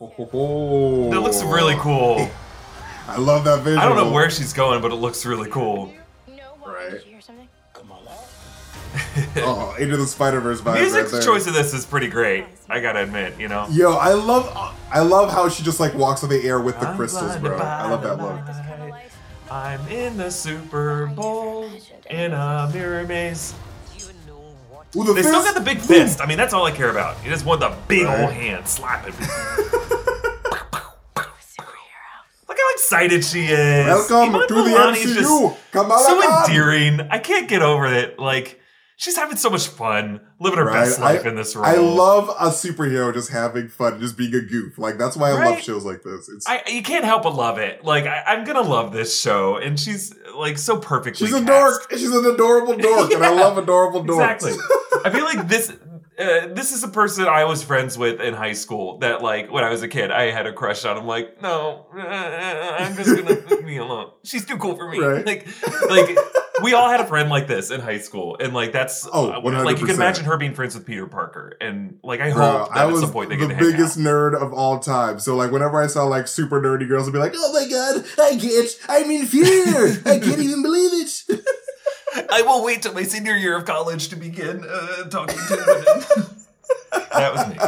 Oh, ho, ho. That looks really cool. I love that visual. I don't know where she's going, but it looks really cool. Right. Did you hear something? Oh, into the Spider Verse vibes Music's right there. choice of this is pretty great. I gotta admit, you know. Yo, I love, I love how she just like walks on the air with the I'm crystals, bro. I love that look. I'm in the Super Bowl in a mirror maze. Ooh, the They still got the big fist. I mean, that's all I care about. You just want the big Right. old hand slapping. Excited she is. Welcome Iman to the Vellani's MCU, Kamala so Khan. endearing. I can't get over it. Like she's having so much fun, living her best life I, in this role. I love a superhero just having fun, just being a goof. Like that's why I love shows like this. It's I, you can't help but love it. Like I, I'm gonna love this show, and she's like so perfectly. she's a cast. dork. She's an adorable dork, and I love adorable dorks. Exactly. I feel like this. Uh, this is a person I was friends with in high school. That like when I was a kid, I had a crush on. I'm like, no, uh, I'm just gonna leave me alone. She's too cool for me. Right. Like, like we all had a friend like this in high school, and like that's Oh, uh, like you 100%. can imagine her being friends with Peter Parker, and like I Bro, hope that I at was some point they the get hang biggest nerd of all time. So like whenever I saw like super nerdy girls, I'd be like, "Oh my god, I can't! I'm in fear! I can't even believe it!" I will wait till my senior year of college to begin uh, talking to women. that was me.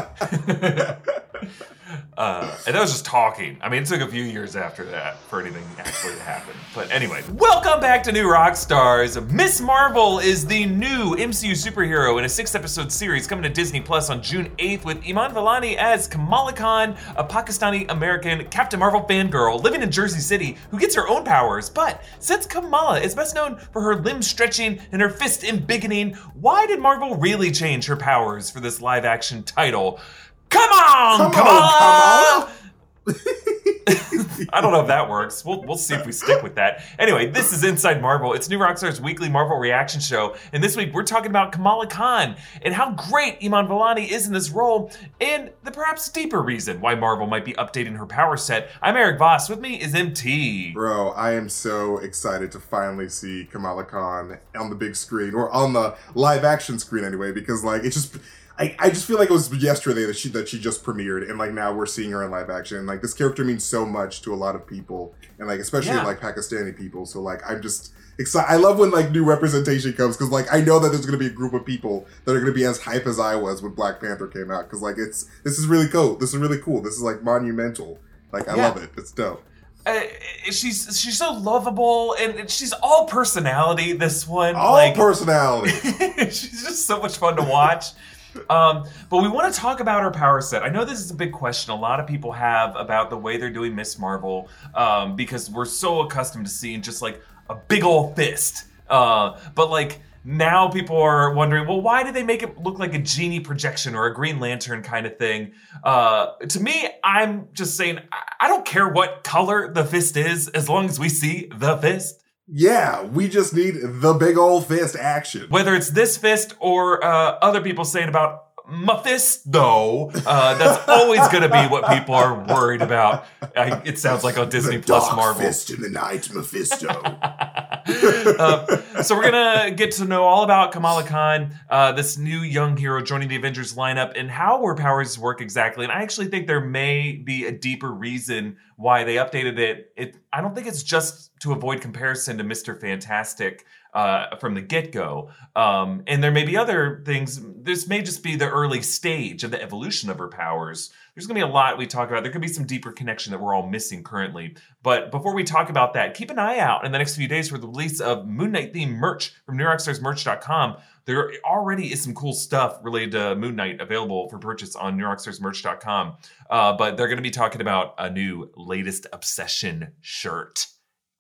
uh, and that was just talking. I mean, it took a few years after that for anything actually to happen. But anyway, welcome back to New Rock Stars. Miss Marvel is the new MCU superhero in a six episode series coming to Disney Plus on June 8th with Iman Vellani as Kamala Khan, a Pakistani American Captain Marvel fangirl living in Jersey City who gets her own powers. But since Kamala is best known for her limb stretching and her fist embiggening, why did Marvel really change her powers for this live action title? Come on, Come on, Kamala! Kamala! I don't know if that works. We'll, we'll see if we stick with that. Anyway, this is Inside Marvel. It's New Rockstar's weekly Marvel reaction show. And this week we're talking about Kamala Khan and how great Iman Vellani is in this role and the perhaps deeper reason why Marvel might be updating her power set. I'm Eric Voss. With me is MT. Bro, I am so excited to finally see Kamala Khan on the big screen or on the live action screen anyway, because like it just I, I just feel like it was yesterday that she that she just premiered and like now we're seeing her in live action. And like this character means so much to a lot of people and like especially Yeah. like Pakistani people. So like I'm just excited. I love when like new representation comes because like I know that there's gonna be a group of people that are gonna be as hype as I was when Black Panther came out. Cause like it's this is really cool. This is really cool. This is like monumental. Like I Yeah. love it. It's dope. Uh, she's she's so lovable and she's all personality. This one, All like personality. She's just so much fun to watch. Um, but we want to talk about her power set. I know this is a big question a lot of people have about the way they're doing Miss Marvel um, because we're so accustomed to seeing just like a big old fist. Uh, but like now people are wondering, well, why did they make it look like a genie projection or a Green Lantern kind of thing? Uh, to me, I'm just saying I- I don't care what color the fist is as long as we see the fist. Yeah, we just need the big old fist action. whether it's this fist or uh, other people saying about Mephisto, uh, that's always going to be what people are worried about. I, it sounds like on Disney Plus Dark Marvel. Fist in the night, Mephisto. Uh, so we're gonna get to know all about Kamala Khan, uh, this new young hero joining the Avengers lineup, and how her powers work exactly. And I actually think there may be a deeper reason why they updated it. It I don't think it's just to avoid comparison to Mister Fantastic uh, from the get go. Um, and there may be other things. This may just be the early stage of the evolution of her powers. There's going to be a lot we talk about. There could be some deeper connection that we're all missing currently. But before we talk about that, keep an eye out in the next few days for the release of Moon Knight themed merch from NewRockstarsMerch.com. There already is some cool stuff related to Moon Knight available for purchase on NewRockstarsMerch.com. Uh, but they're going to be talking about a new latest obsession shirt.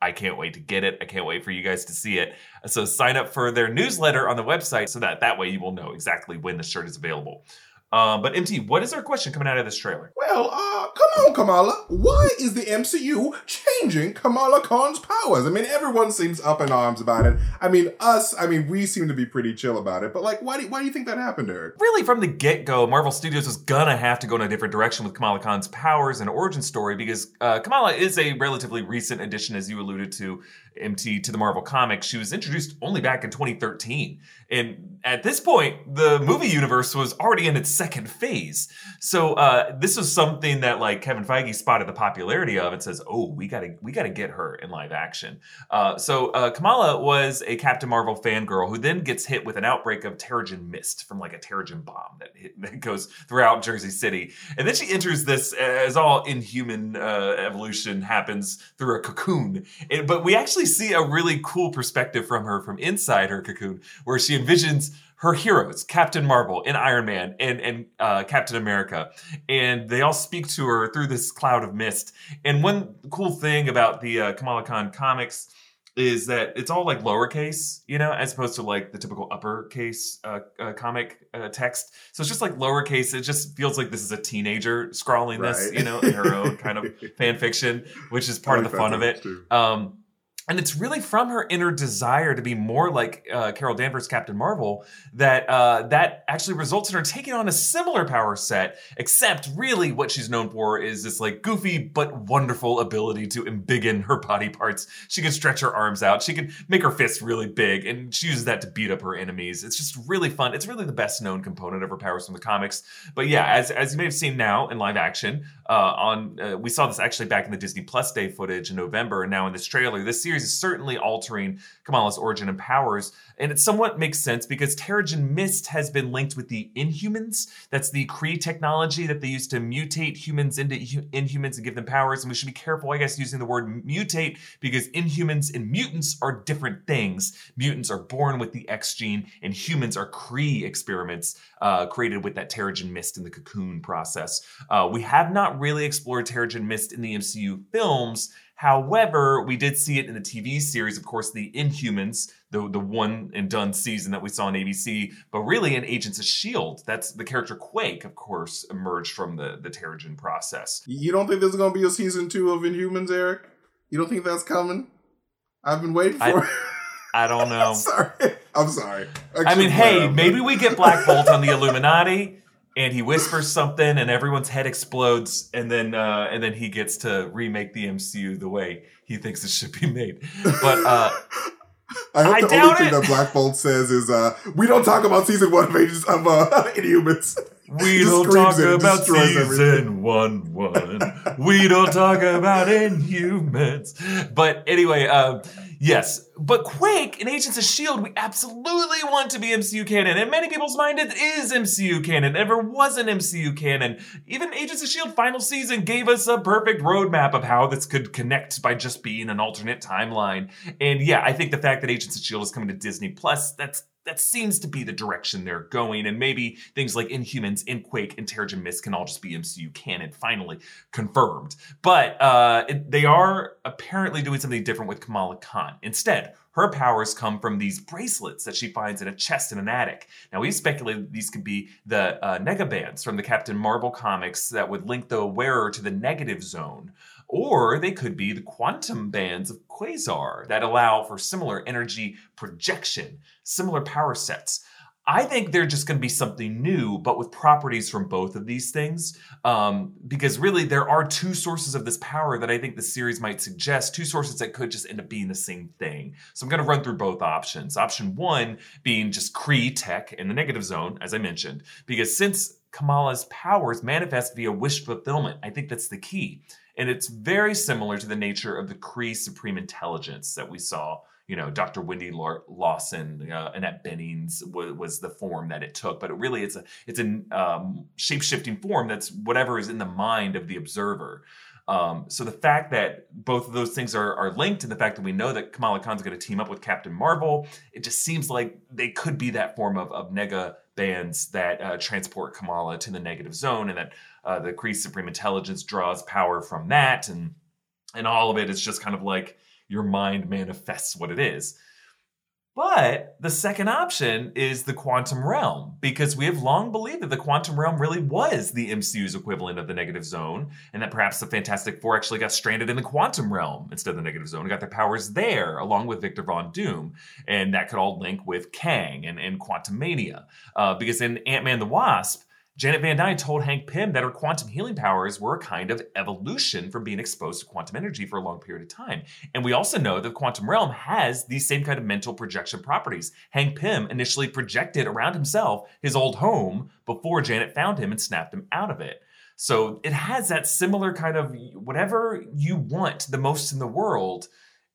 I can't wait to get it. I can't wait for you guys to see it. So sign up for their newsletter on the website so that that way you will know exactly when the shirt is available. Um, but MT, what is our question coming out of this trailer? well, uh, come on, Kamala. Why is the MCU changing Kamala Khan's powers? I mean, everyone seems up in arms about it. I mean, us, I mean, we seem to be pretty chill about it. But like, why do why do you think that happened, Eric? Really, from the get go, Marvel Studios was gonna have to go in a different direction with Kamala Khan's powers and origin story because uh, Kamala is a relatively recent addition, as you alluded to, MT to the Marvel Comics, she was introduced only back in 2013. And at this point, the movie universe was already in its second phase. So uh, this was something that like Kevin Feige spotted the popularity of and says, "Oh, we gotta we gotta get her in live action." Uh, so uh, Kamala was a Captain Marvel fangirl who then gets hit with an outbreak of Terrigen mist from like a Terrigen bomb that, hit, that goes throughout Jersey City, and then she enters this as all inhuman uh, evolution happens through a cocoon. And, but we actually see a really cool perspective from her from inside her cocoon, where she envisions her heroes, Captain Marvel and Iron Man and and uh, Captain America, and they all speak to her through this cloud of mist. And one cool thing about the uh, Kamala Khan comics is that it's all like lowercase, you know, as opposed to like the typical uppercase uh, uh, comic uh, text. So it's just like lowercase. It just feels like this is a teenager scrawling right. this, you know, in her own kind of fan fiction, which is part of the fun of it. Um, and it's really from her inner desire to be more like uh, Carol Danvers, Captain Marvel, that uh, that actually results in her taking on a similar power set. Except, really, what she's known for is this like goofy but wonderful ability to embiggen her body parts. She can stretch her arms out. She can make her fists really big, and she uses that to beat up her enemies. It's just really fun. It's really the best known component of her powers from the comics. But yeah, as as you may have seen now in live action, uh, on uh, we saw this actually back in the Disney Plus Day footage in November, and now in this trailer, this series is certainly altering Kamala's origin and powers. And it somewhat makes sense because Terrigen Mist has been linked with the Inhumans. That's the Kree technology that they use to mutate humans into Inhumans and give them powers. And we should be careful, I guess, using the word mutate because Inhumans and mutants are different things. Mutants are born with the X gene, and humans are Kree experiments uh, created with that Terrigen Mist in the cocoon process. Uh, we have not really explored Terrigen Mist in the MCU films. However, we did see it in the TV series, of course, the Inhumans, the, the one and done season that we saw on ABC, but really in Agents of S.H.I.E.L.D., that's the character Quake, of course, emerged from the, the Terrigen process. You don't think there's going to be a season two of Inhumans, Eric? You don't think that's coming? I've been waiting for I, it. I don't know. I'm sorry. I'm sorry. I, I mean, hey, maybe we get Black Bolt on the Illuminati and he whispers something and everyone's head explodes and then uh, and then he gets to remake the MCU the way he thinks it should be made. But uh, I hope I the only thing it. that Black Bolt says is uh, we don't talk about season one of Agents of uh, Inhumans. We don't talk about season everything. one one. we don't talk about Inhumans. But anyway, uh, Yes, but Quake in Agents of S.H.I.E.L.D., we absolutely want to be MCU canon. In many people's mind, it is MCU canon. It never was an MCU canon. Even Agents of S.H.I.E.L.D. final season gave us a perfect roadmap of how this could connect by just being an alternate timeline. And yeah, I think the fact that Agents of S.H.I.E.L.D. is coming to Disney Plus, that's that seems to be the direction they're going. And maybe things like Inhumans, Inquake, and Terrigen Mist can all just be MCU canon, finally confirmed. But uh, it, they are apparently doing something different with Kamala Khan. Instead, her powers come from these bracelets that she finds in a chest in an attic. Now, we've speculated these could be the uh, negabands from the Captain Marvel comics that would link the wearer to the negative zone. Or they could be the quantum bands of Quasar that allow for similar energy projection, similar power sets. I think they're just going to be something new, but with properties from both of these things. Um, because really, there are two sources of this power that I think the series might suggest, two sources that could just end up being the same thing. So I'm going to run through both options. Option one being just Kree tech in the negative zone, as I mentioned, because since Kamala's powers manifest via wish fulfillment, I think that's the key. And it's very similar to the nature of the Kree Supreme Intelligence that we saw. You know, Dr. Wendy Lawson, uh, Annette Bennings was, was, the form that it took, but it really it's a it's a um, shape shifting form that's whatever is in the mind of the observer. Um, so the fact that both of those things are, are linked, and the fact that we know that Kamala Khan's going to team up with Captain Marvel, it just seems like they could be that form of, of nega bands that uh, transport Kamala to the negative zone, and that uh, the Kree Supreme Intelligence draws power from that, and and all of it is just kind of like your mind manifests what it is. But the second option is the quantum realm, because we have long believed that the quantum realm really was the MCU's equivalent of the negative zone, and that perhaps the Fantastic Four actually got stranded in the quantum realm instead of the negative zone and got their powers there, along with Victor Von Doom. And that could all link with Kang and, and Quantumania. Uh, because in Ant Man the Wasp, Janet Van Dyne told Hank Pym that her quantum healing powers were a kind of evolution from being exposed to quantum energy for a long period of time. And we also know that the quantum realm has these same kind of mental projection properties. Hank Pym initially projected around himself his old home before Janet found him and snapped him out of it. So it has that similar kind of whatever you want the most in the world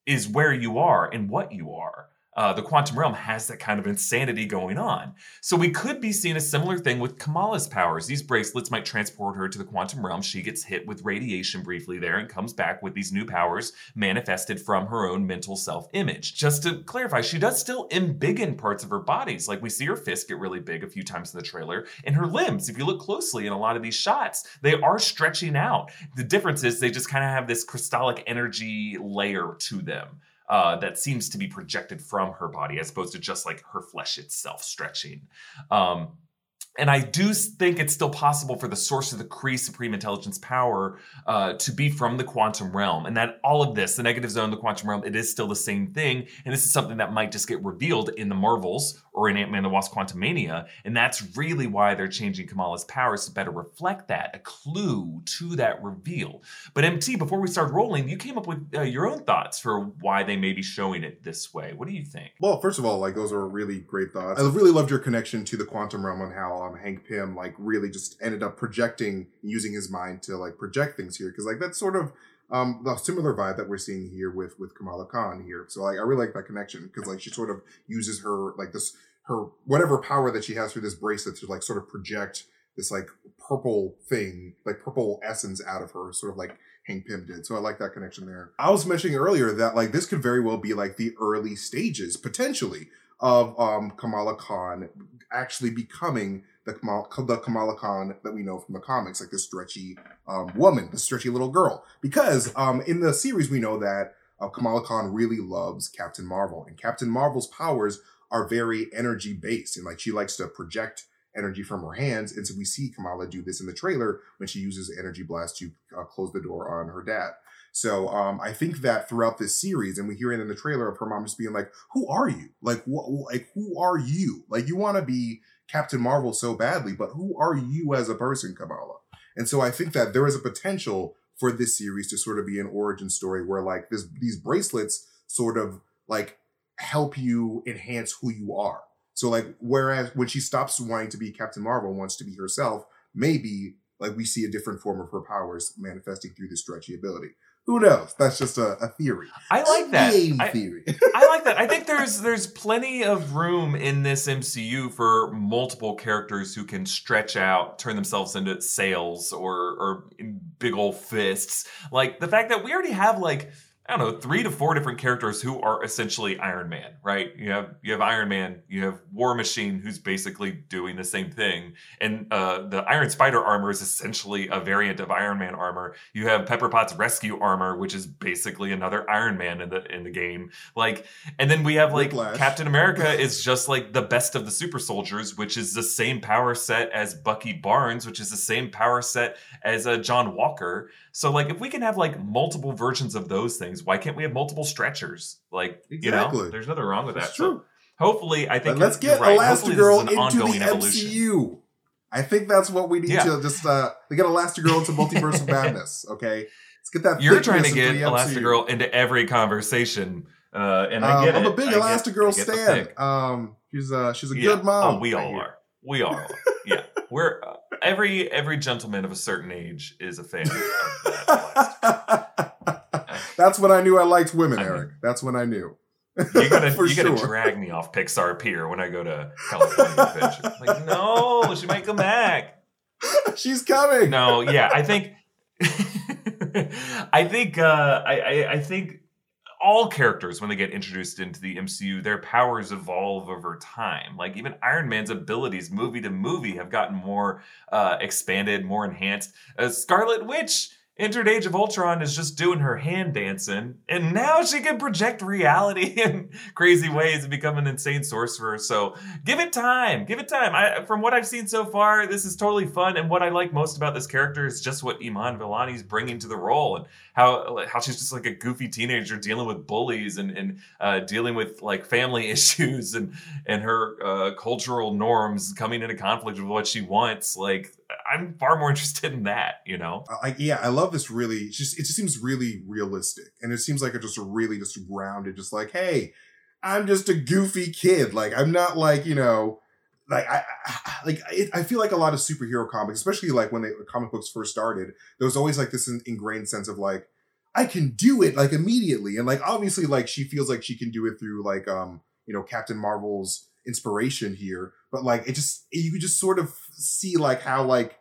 is where you are and what you are uh, the quantum realm has that kind of insanity going on. So we could be seeing a similar thing with Kamala's powers. These bracelets might transport her to the quantum realm. She gets hit with radiation briefly there and comes back with these new powers manifested from her own mental self image. Just to clarify, she does still embiggen parts of her bodies. Like we see her fist get really big a few times in the trailer, and her limbs, if you look closely in a lot of these shots, they are stretching out. The difference is they just kind of have this crystallic energy layer to them uh, that seems to be projected from her body as opposed to just like her flesh itself stretching. Um, and I do think it's still possible for the source of the Kree Supreme Intelligence power uh, to be from the quantum realm, and that all of this, the negative zone, the quantum realm, it is still the same thing. And this is something that might just get revealed in the Marvels or in Ant Man the Wasp Quantumania. And that's really why they're changing Kamala's powers to better reflect that, a clue to that reveal. But MT, before we start rolling, you came up with uh, your own thoughts for why they may be showing it this way. What do you think? Well, first of all, like those are really great thoughts. I really loved your connection to the quantum realm and how um, Hank Pym like really just ended up projecting, using his mind to like project things here. Because like that's sort of um the similar vibe that we're seeing here with with Kamala Khan here. So like I really like that connection because like she sort of uses her like this her whatever power that she has through this bracelet to like sort of project this like purple thing, like purple essence out of her, sort of like Hank Pym did. So I like that connection there. I was mentioning earlier that like this could very well be like the early stages potentially of um Kamala Khan actually becoming the Kamala, the Kamala Khan that we know from the comics, like the stretchy um, woman, the stretchy little girl. Because um, in the series, we know that uh, Kamala Khan really loves Captain Marvel, and Captain Marvel's powers are very energy based, and like she likes to project energy from her hands. And so we see Kamala do this in the trailer when she uses Energy Blast to uh, close the door on her dad. So um, I think that throughout this series, and we hear it in the trailer of her mom just being like, "Who are you? Like, what? Like, who are you? Like, you want to be Captain Marvel so badly, but who are you as a person, Kamala?" And so I think that there is a potential for this series to sort of be an origin story where like this these bracelets sort of like help you enhance who you are. So like whereas when she stops wanting to be Captain Marvel wants to be herself, maybe like we see a different form of her powers manifesting through this stretchy ability who knows? That's just a, a theory. I like that. Game I, theory. I like that. I think there's there's plenty of room in this MCU for multiple characters who can stretch out, turn themselves into sails or or big old fists. Like the fact that we already have like I don't know, three to four different characters who are essentially Iron Man, right? You have you have Iron Man, you have War Machine, who's basically doing the same thing, and uh, the Iron Spider armor is essentially a variant of Iron Man armor. You have Pepper Potts rescue armor, which is basically another Iron Man in the in the game. Like, and then we have like Whiplash. Captain America is just like the best of the super soldiers, which is the same power set as Bucky Barnes, which is the same power set as uh, John Walker. So like, if we can have like multiple versions of those things things. Why can't we have multiple stretchers? Like, you know, there's nothing wrong with that. That's So true. hopefully, I think let's get right. Elastigirl an into the evolution. MCU. I think that's what we need Yeah. to just uh to get Elastigirl into Multiverse of Madness. Okay, let's get that. You're trying to get into Elastigirl into every conversation, uh, and I Um, I'm a big Elastigirl stan. Um, she's uh she's a Yeah. good mom. Oh, we all are. We all are. Yeah, we're uh, every every gentleman of a certain age is a fan of that. That's when I knew I liked women, I mean- Eric. That's when I knew. You gotta For you gotta drag me off Pixar Pier when I go to California Adventure. Like, no, she might come back. She's coming. no, yeah, I think, I think, uh, I, I, I think all characters when they get introduced into the MCU, their powers evolve over time. Like even Iron Man's abilities, movie to movie, have gotten more uh, expanded, more enhanced. Uh, Scarlet Witch entered Age of Ultron is just doing her hand dancing, and now she can project reality in crazy ways and become an insane sorcerer. So give it time, give it time. I, from what I've seen so far, this is totally fun, and what I like most about this character is just what Iman Vellani's bringing to the role, and how how she's just like a goofy teenager dealing with bullies and and uh, dealing with like family issues and and her uh, cultural norms coming into conflict with what she wants. Like I'm far more interested in that, you know. I, yeah, I love this. Really, just it just seems really realistic, and it seems like it's just really just grounded, just like, hey, I'm just a goofy kid. Like I'm not like you know, like I, I like it, I feel like a lot of superhero comics, especially like when the comic books first started, there was always like this ingrained sense of like I can do it like immediately, and like obviously like she feels like she can do it through like um you know Captain Marvel's inspiration here, but like it just you could just sort of see like how like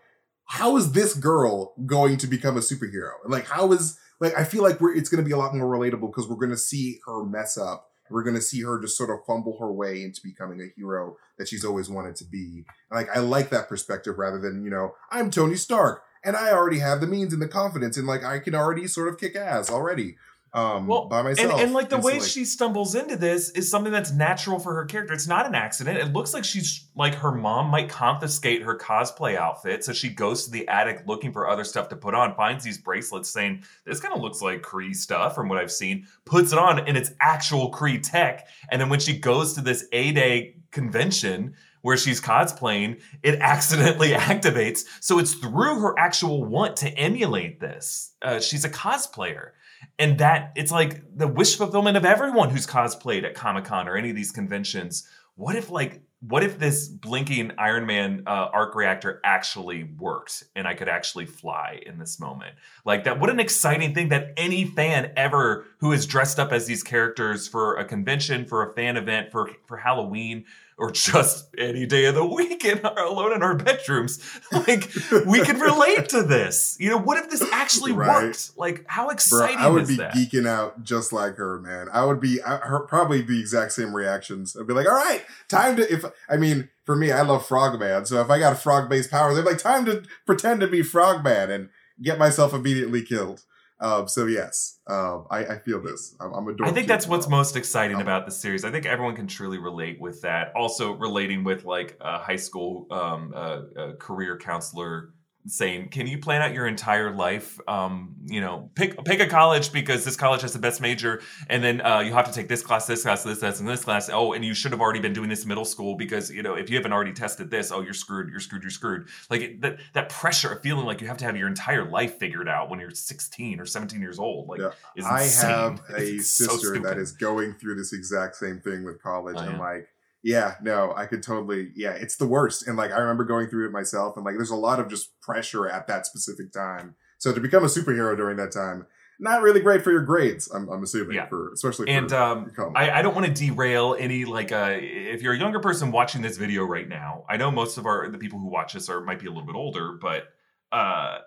how is this girl going to become a superhero? Like how is like I feel like we're it's going to be a lot more relatable because we're going to see her mess up. We're going to see her just sort of fumble her way into becoming a hero that she's always wanted to be. And like I like that perspective rather than you know I'm Tony Stark and I already have the means and the confidence and like I can already sort of kick ass already um, well, by myself. And, and like the and way she stumbles into this is something that's natural for her character. It's not an accident. It looks like she's like her mom might confiscate her cosplay outfit. So she goes to the attic looking for other stuff to put on, finds these bracelets saying, This kind of looks like Kree stuff from what I've seen, puts it on, and it's actual Kree tech. And then when she goes to this A Day convention, where she's cosplaying, it accidentally activates. So it's through her actual want to emulate this. Uh, she's a cosplayer and that it's like the wish fulfillment of everyone who's cosplayed at Comic Con or any of these conventions. What if like what if this blinking Iron Man uh, arc reactor actually worked and I could actually fly in this moment? Like that, what an exciting thing that any fan ever who is dressed up as these characters for a convention, for a fan event, for for Halloween, or just any day of the week in our, alone in our bedrooms. Like we can relate to this. You know, what if this actually right. worked? Like how exciting Bro, I would be that? geeking out just like her, man. I would be I, her, probably the exact same reactions. I'd be like, all right, time to if I mean for me, I love Frogman. So if I got frog based powers, I'd like time to pretend to be Frogman and get myself immediately killed. Um, so yes, um, I, I, feel this. I'm, I'm I think that's what's most exciting um, about the series. I think everyone can truly relate with that. Also, relating with like a high school um, uh, career counselor saying, "Can you plan out your entire life? Um, you know, pick pick a college because this college has the best major, and then uh, you have to take this class, this class, this class, and this class. Oh, and you should have already been doing this middle school because you know if you haven't already tested this, oh, you're screwed, you're screwed, you're screwed. Like it, that that pressure of feeling like you have to have your entire life figured out when you're 16 or 17 years old. Like, yeah. I have a sister so that is going through this exact same thing with college, oh, and like yeah, no, I could totally. Yeah, it's the worst. And like, I remember going through it myself, and like, there's a lot of just pressure at that specific time. So to become a superhero during that time, not really great for your grades. I'm, I'm assuming yeah. for especially. And um, I, I don't want to derail any like uh, if you're a younger person watching this video right now. I know most of our the people who watch this are might be a little bit older, but uh,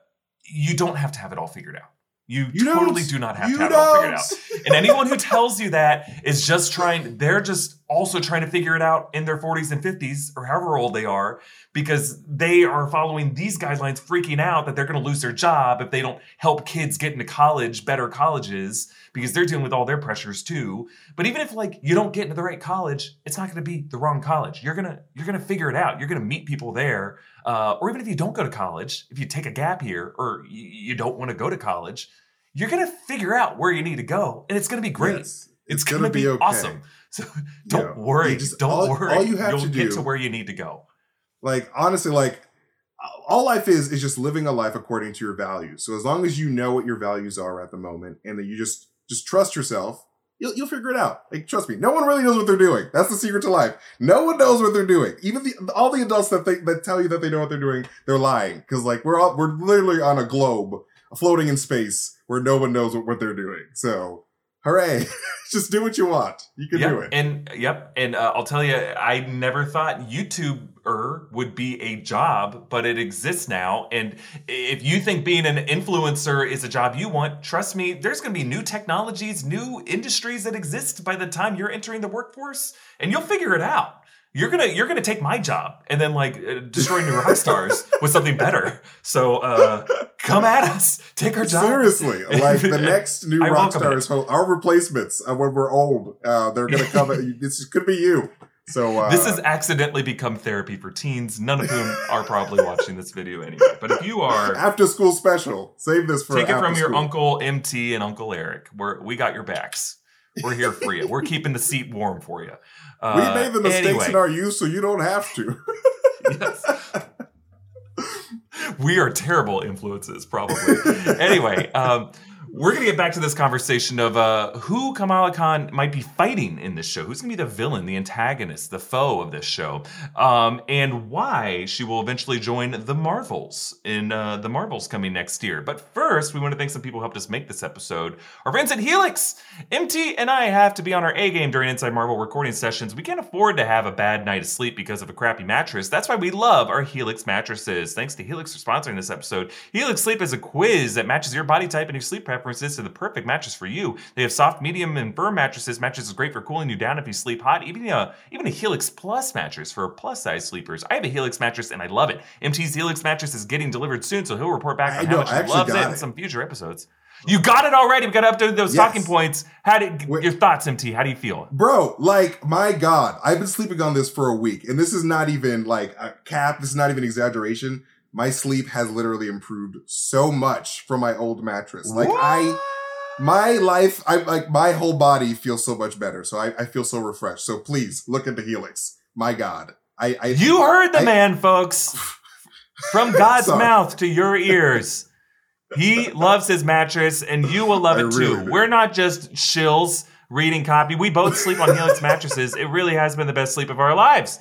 you don't have to have it all figured out. You, you totally do not have to have don't. it all figured out. And anyone who tells you that is just trying, they're just also trying to figure it out in their 40s and 50s or however old they are because they are following these guidelines, freaking out that they're going to lose their job if they don't help kids get into college, better colleges, because they're dealing with all their pressures too. But even if like you don't get into the right college, it's not going to be the wrong college. You're gonna you're gonna figure it out. You're gonna meet people there uh, or even if you don't go to college, if you take a gap year or you, you don't want to go to college, you're going to figure out where you need to go and it's going to be great. Yes, it's, it's going to be, be okay. awesome. So don't yeah, worry. Just, don't all, worry. All you have You'll to do, get to where you need to go. Like, honestly, like, all life is is just living a life according to your values. So as long as you know what your values are at the moment and that you just just trust yourself You'll, you'll figure it out. Like, trust me, no one really knows what they're doing. That's the secret to life. No one knows what they're doing. Even the all the adults that they, that tell you that they know what they're doing, they're lying. Because like we're all we're literally on a globe floating in space where no one knows what, what they're doing. So hooray. Just do what you want. You can yep. do it. and yep and uh, i'll tell you i never thought youtuber would be a job but it exists now and if you think being an influencer is a job you want trust me there's going to be new technologies new industries that exist by the time you're entering the workforce and you'll figure it out you're gonna you're gonna take my job and then like uh, destroy new rock stars with something better. So uh, come at us, take our job. Seriously, like the next new I rock stars, ho- our replacements uh, when we're old, uh, they're gonna come. this could be you. So uh, This has accidentally become therapy for teens, none of whom are probably watching this video anyway. But if you are, after school special. Save this for take it from your uncle MT and Uncle Eric. We're we got your backs. We're here for you. We're keeping the seat warm for you. We Uh, made the mistakes anyway. in our youth, so you don't have to. Yes. we are terrible influences, probably. anyway, um, we're to get back to this conversation of uh, who Kamala Khan might be fighting in this show. Who's to be the villain, the antagonist, the foe of this show, um, and why she will eventually join the Marvels in uh, the Marvels coming next year. But first, we want to thank some people who helped us make this episode. Our friends at Helix. MT and I have to be on our A game during Inside Marvel recording sessions. We can't afford to have a bad night of sleep because of a crappy mattress. That's why we love our Helix mattresses. Thanks to Helix for sponsoring this episode. Helix Sleep is a quiz that matches your body type and your sleep preferences to the perfect mattress for you. They have soft, medium, and firm mattresses. Mattresses great for cooling you down if you sleep hot. Even a even a Helix Plus mattress for plus size sleepers. I have a Helix mattress and I love it. MT's Helix mattress is getting delivered soon, so he'll report back I on know, how much he loves it got in some future episodes. You got it already. We got to update those Yes. talking points. How did Wait. your thoughts, MT? How do you feel? Bro, like, my God, I've been sleeping on this for a week, and this is not even like a cap, this is not even exaggeration. My sleep has literally improved so much from my old mattress. Like, I, my life, I like, my whole body feels so much better. So I, I feel so refreshed. So please look into Helix. My God. I, I You heard the I- man, folks. From God's mouth to your ears. He loves his mattress, and you will love it really too. do. We're not just shills reading copy. We both sleep on Helix mattresses. It really has been the best sleep of our lives.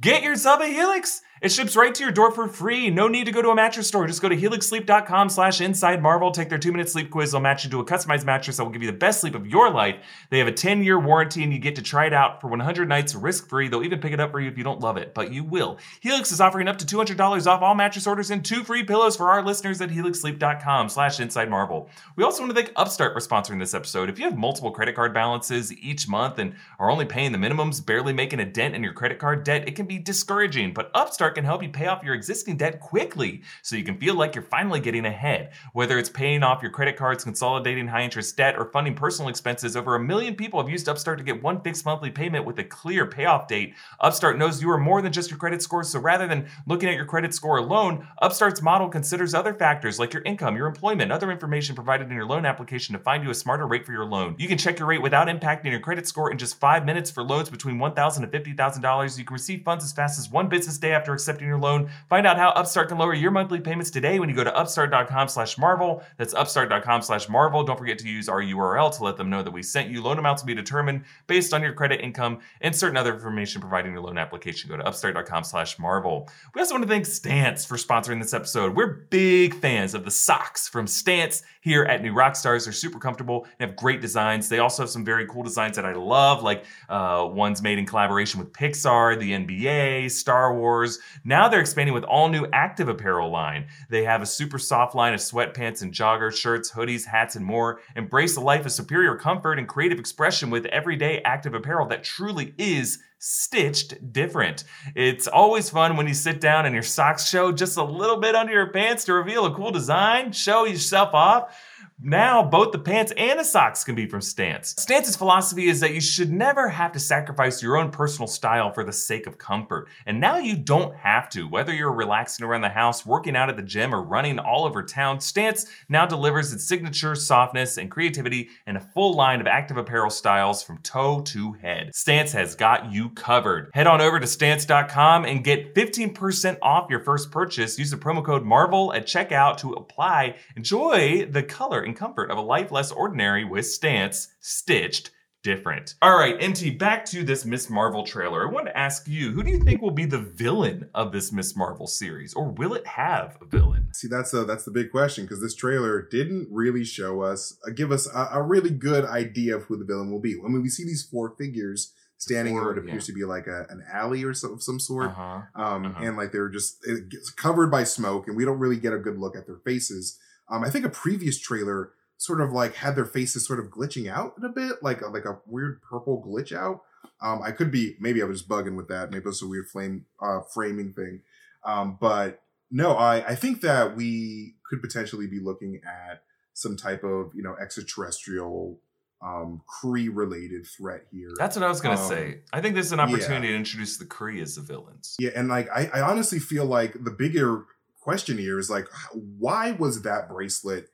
Get yourself a Helix. It ships right to your door for free. No need to go to a mattress store. Just go to helixsleep.com slash inside marvel. Take their two minute sleep quiz. They'll match you to a customized mattress that will give you the best sleep of your life. They have a 10 year warranty and you get to try it out for 100 nights risk free. They'll even pick it up for you if you don't love it, but you will. Helix is offering up to $200 off all mattress orders and two free pillows for our listeners at helixsleep.com slash inside marvel. We also want to thank Upstart for sponsoring this episode. If you have multiple credit card balances each month and are only paying the minimums, barely making a dent in your credit card debt, it can be discouraging, but Upstart can help you pay off your existing debt quickly so you can feel like you're finally getting ahead. Whether it's paying off your credit cards, consolidating high interest debt, or funding personal expenses, over a million people have used Upstart to get one fixed monthly payment with a clear payoff date. Upstart knows you are more than just your credit score, so rather than looking at your credit score alone, Upstart's model considers other factors like your income, your employment, other information provided in your loan application to find you a smarter rate for your loan. You can check your rate without impacting your credit score in just five minutes for loans between $1,000 and $50,000. You can receive funds as fast as one business day after accepting your loan. Find out how Upstart can lower your monthly payments today when you go to upstart.com slash marvel. That's upstart.com slash marvel. Don't forget to use our URL to let them know that we sent you. Loan amounts will be determined based on your credit income and certain other information provided in your loan application. Go to upstart.com slash marvel. We also want to thank Stance for sponsoring this episode. We're big fans of the socks from Stance here at New Rockstars. They're super comfortable and have great designs. They also have some very cool designs that I love, like uh, ones made in collaboration with Pixar, the NBA, Star Wars. Now they're expanding with all new active apparel line. They have a super soft line of sweatpants and jogger shirts, hoodies, hats, and more. Embrace a life of superior comfort and creative expression with everyday active apparel that truly is stitched different. It's always fun when you sit down and your socks show just a little bit under your pants to reveal a cool design, show yourself off. Now, both the pants and the socks can be from Stance. Stance's philosophy is that you should never have to sacrifice your own personal style for the sake of comfort. And now you don't have to. Whether you're relaxing around the house, working out at the gym, or running all over town, Stance now delivers its signature softness and creativity in a full line of active apparel styles from toe to head. Stance has got you covered. Head on over to stance.com and get 15% off your first purchase. Use the promo code MARVEL at checkout to apply. Enjoy the color and comfort of a life less ordinary with Stance stitched different. All right, MT, back to this Miss Marvel trailer. I want to ask you, who do you think will be the villain of this Miss Marvel series, or will it have a villain? See, that's a, that's the big question because this trailer didn't really show us, uh, give us a, a really good idea of who the villain will be. I mean, we see these four figures standing in what appears to be like a, an alley or so, of some sort. Uh-huh. um, Uh-huh. and like they're just it gets covered by smoke, and we don't really get a good look at their faces. Um, I think a previous trailer sort of like had their faces sort of glitching out in a bit, like a, like a weird purple glitch out. Um, I could be maybe I was bugging with that. Maybe it's a weird flame uh, framing thing. Um, but no, I I think that we could potentially be looking at some type of you know extraterrestrial um Kree related threat here. That's what I was gonna Um, say. I think this is an yeah. opportunity to introduce the Kree as the villains. Yeah, and like I, I honestly feel like the bigger question here is like, why was that bracelet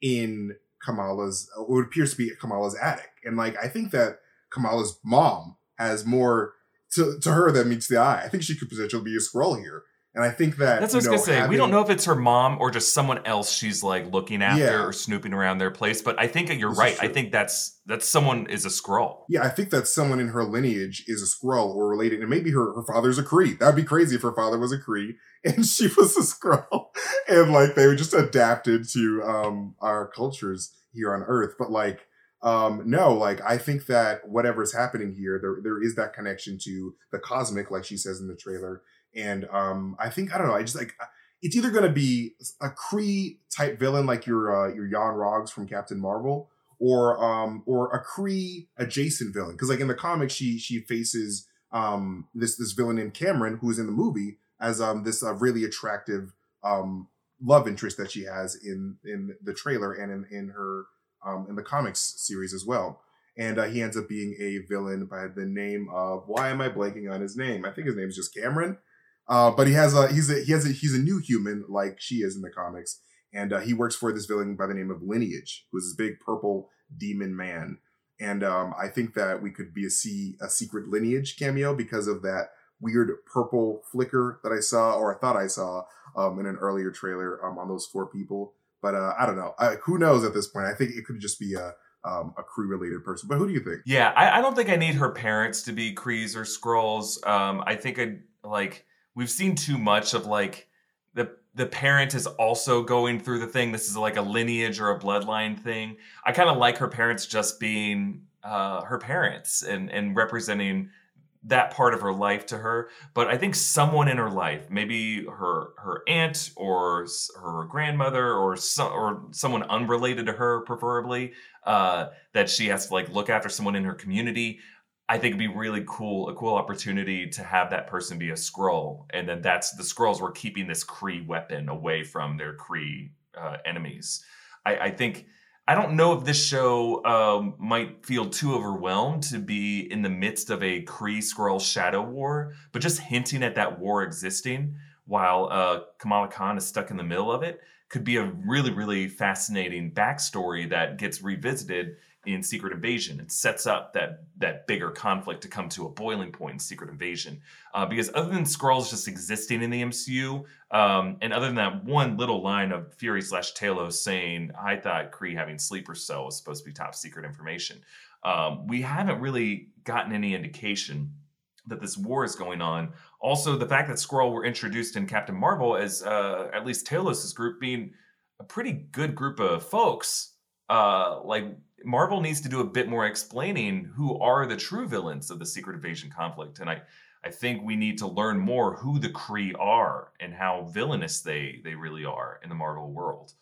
in Kamala's? What appears to be Kamala's attic, and like I think that Kamala's mom has more to to her than meets the eye. I think she could potentially be a Skrull here, and I think that That's what I was gonna say. we don't know if it's her mom or just someone else she's like looking after Yeah. or snooping around their place. But I think you're This right. I think that's that's someone is a Skrull. Yeah, I think that someone in her lineage is a Skrull or related, and maybe her, her father's a Kree. That'd be crazy if her father was a Kree and she was a Skrull, and like they were just adapted to um our cultures here on Earth. But like, um, no, like I think that whatever's happening here, there there is that connection to the cosmic, like she says in the trailer, and um, I think I don't know, I just like. It's either going to be a Kree type villain like your uh, your Yon-Roggs from Captain Marvel, or um or a Kree adjacent villain because like in the comics she she faces um this this villain named Cameron who is in the movie as um this uh, really attractive um love interest that she has in in the trailer and in in her um in the comics series as well and uh, he ends up being a villain by the name of why am I blanking on his name I think his name is just Cameron uh but he has a he's a he has a he's a new human like she is in the comics and uh, he works for this villain by the name of Lineage, who's this big purple demon man. And um, I think that we could be a see a secret Lineage cameo because of that weird purple flicker that I saw, or I thought I saw, um, in an earlier trailer um, on those four people. But uh, I don't know. I, who knows at this point? I think it could just be a um, a Kree related person. But who do you think? Yeah, I, I don't think I need her parents to be Krees or Skrulls. Um, I think I like we've seen too much of like the the parent is also going through the thing. This is like a lineage or a bloodline thing. I kind of like her parents just being uh, her parents and and representing that part of her life to her. But I think someone in her life, maybe her her aunt or her grandmother or some or someone unrelated to her, preferably, uh, that she has to like look after someone in her community. I think it'd be really cool, a cool opportunity to have that person be a Skrull, and then that's the Skrulls were keeping this Kree weapon away from their Kree uh, enemies. I, I think I don't know if this show um, might feel too overwhelmed to be in the midst of a Kree Skrull shadow war, but just hinting at that war existing while uh, Kamala Khan is stuck in the middle of it could be a really, really fascinating backstory that gets revisited in Secret Invasion and sets up that that bigger conflict to come to a boiling point in Secret Invasion. Uh, because other than Skrulls just existing in the MCU, um, and other than that one little line of Fury slash Talos saying, "I thought Kree having sleeper cell was supposed to be top secret information," um, we haven't really gotten any indication that this war is going on. Also, the fact that Skrull were introduced in Captain Marvel as uh, at least Talos' group being a pretty good group of folks. Uh, like Marvel needs to do a bit more explaining who are the true villains of the Secret Invasion conflict, and I, I think we need to learn more who the Kree are and how villainous they they really are in the Marvel world.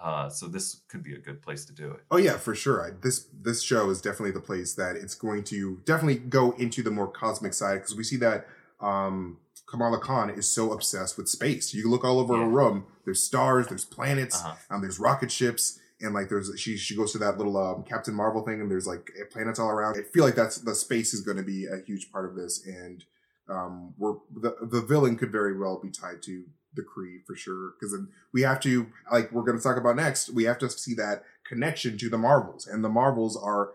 Uh, so this could be a good place to do it. Oh yeah, for sure. I, this this show is definitely the place that it's going to definitely go into the more cosmic side because we see that um, Kamala Khan is so obsessed with space. You look all over her room. There's stars. There's planets. Uh-huh. Um, there's rocket ships. And like there's she she goes to that little um, Captain Marvel thing and there's like planets all around. I feel like that's the space is going to be a huge part of this and um we're the the villain could very well be tied to the Kree for sure because we have to like we're going to talk about next we have to see that connection to the Marvels and the Marvels are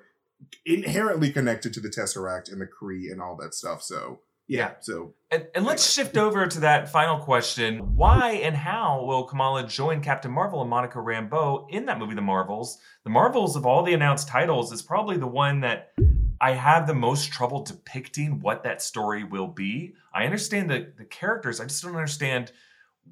inherently connected to the Tesseract and the Kree and all that stuff so yeah, so And, and let's shift over to that final question. Why and how will Kamala join Captain Marvel and Monica Rambeau in that movie, The Marvels? The Marvels, of all the announced titles, is probably the one that I have the most trouble depicting what that story will be. I understand the, the characters, I just don't understand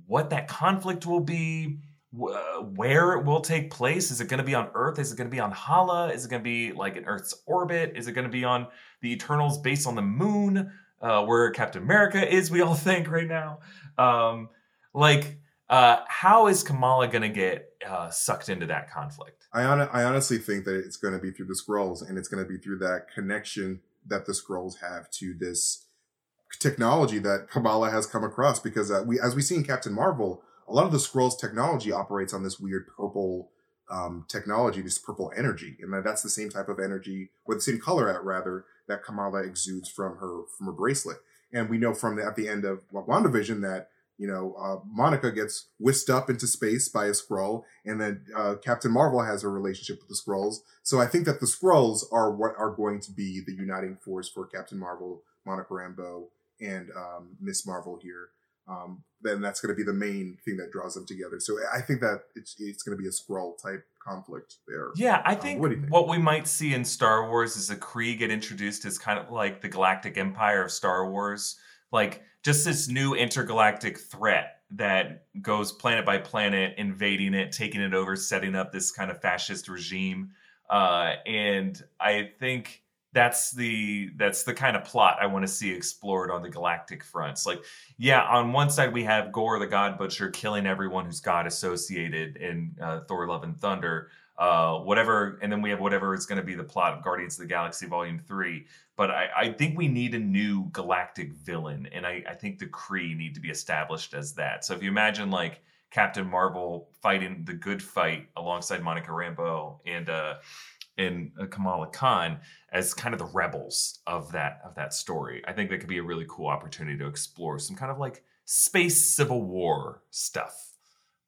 what that conflict will be, wh- uh, where it will take place. Is it going to be on Earth? Is it going to be on Hala? Is it going to be like in Earth's orbit? Is it going to be on the Eternals based on the moon? Uh, where Captain America is, we all think right now. Um, like, uh, how is Kamala going to get uh, sucked into that conflict? I, on, I honestly think that it's going to be through the Skrulls and it's going to be through that connection that the Skrulls have to this technology that Kamala has come across because uh, we as we see in Captain Marvel, a lot of the Skrulls technology operates on this weird purple um, technology, this purple energy, and that's the same type of energy or the same color at rather that Kamala exudes from her from her bracelet. And we know from the, at the end of WandaVision that you know uh, Monica gets whisked up into space by a Skrull, and then uh, Captain Marvel has a relationship with the Skrulls. So I think that the Skrulls are what are going to be the uniting force for Captain Marvel, Monica Rambeau, and um, Miss Marvel here. Um, then that's going to be the main thing that draws them together. So I think that it's it's going to be a Skrull type conflict there. Yeah, I think, um, what, think, what, we might see in Star Wars is a Kree get introduced as kind of like the Galactic Empire of Star Wars, like just this new intergalactic threat that goes planet by planet, invading it, taking it over, setting up this kind of fascist regime. Uh, and I think that's the that's the kind of plot I want to see explored on the galactic fronts. Like, yeah, on one side we have Gorr the God Butcher killing everyone who's God associated in uh, Thor: Love and Thunder, uh, whatever, and then we have whatever is going to be the plot of Guardians of the Galaxy Volume Three. But I, I think we need a new galactic villain, and I, I think the Kree need to be established as that. So if you imagine like Captain Marvel fighting the good fight alongside Monica Rambeau and uh, and uh, Kamala Khan as kind of the rebels of that of that story. I think that could be a really cool opportunity to explore some kind of like space civil war stuff.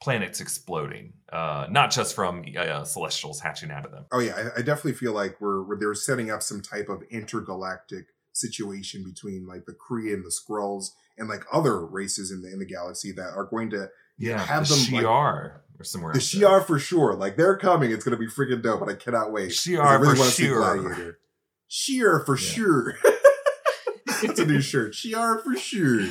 Planets exploding, uh, not just from uh, celestials hatching out of them. Oh yeah, I, I definitely feel like we're, we're they're setting up some type of intergalactic situation between like the Kree and the Skrulls and like other races in the in the galaxy that are going to yeah have the them Shi'ar. Like, or somewhere. The Shi'ar for sure. Like they're coming. It's gonna be freaking dope, but I cannot wait. Shi'ar really for sure. Shi'ar for yeah. sure. it's a new shirt. Shi'ar for sure.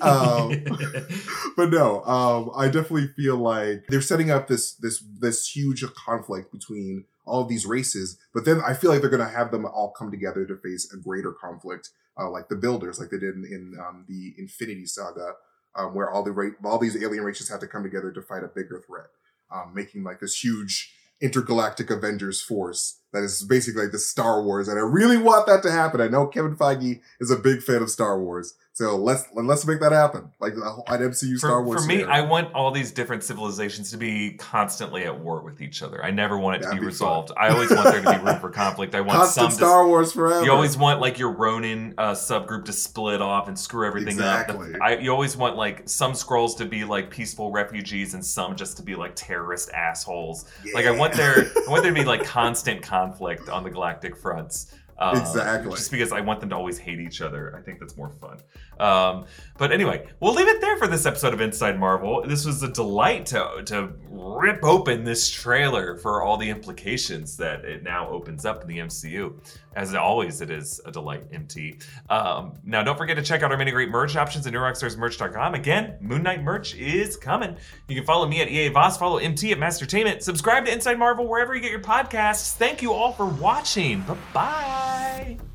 Um, but no, um, I definitely feel like they're setting up this this this huge conflict between all of these races. But then I feel like they're gonna have them all come together to face a greater conflict, uh, like the Builders, like they did in, in um, the Infinity Saga um, where all the ra- all these alien races had to come together to fight a bigger threat, um, making like this huge intergalactic Avengers force that is basically like the Star Wars. And I really want that to happen. I know Kevin Feige is a big fan of Star Wars, so let's let's make that happen. Like an MCU Star for, Wars. For me, I want all these different civilizations to be constantly at war with each other. I never want it That'd to be, be resolved. I always want there to be room for conflict. I want Constant some Star Wars forever. You always want like your Ronan uh, subgroup to split off and screw everything exactly. up. I, you always want like some Skrulls to be like peaceful refugees and some just to be like terrorist assholes. Yeah. Like I want there, I want there to be like constant conflict on the galactic fronts. Uh, exactly. Just because I want them to always hate each other. I think that's more fun. Um, but anyway, we'll leave it there for this episode of Inside Marvel. This was a delight to, to rip open this trailer for all the implications that it now opens up in the MCU. As always, it is a delight, MT. Um, now, don't forget to check out our many great merch options at NewRockstarsMerch.com. Again, Moon Knight merch is coming. You can follow me at EA Voss, follow MT at Mastertainment, subscribe to Inside Marvel wherever you get your podcasts. Thank you all for watching. Bye bye bye.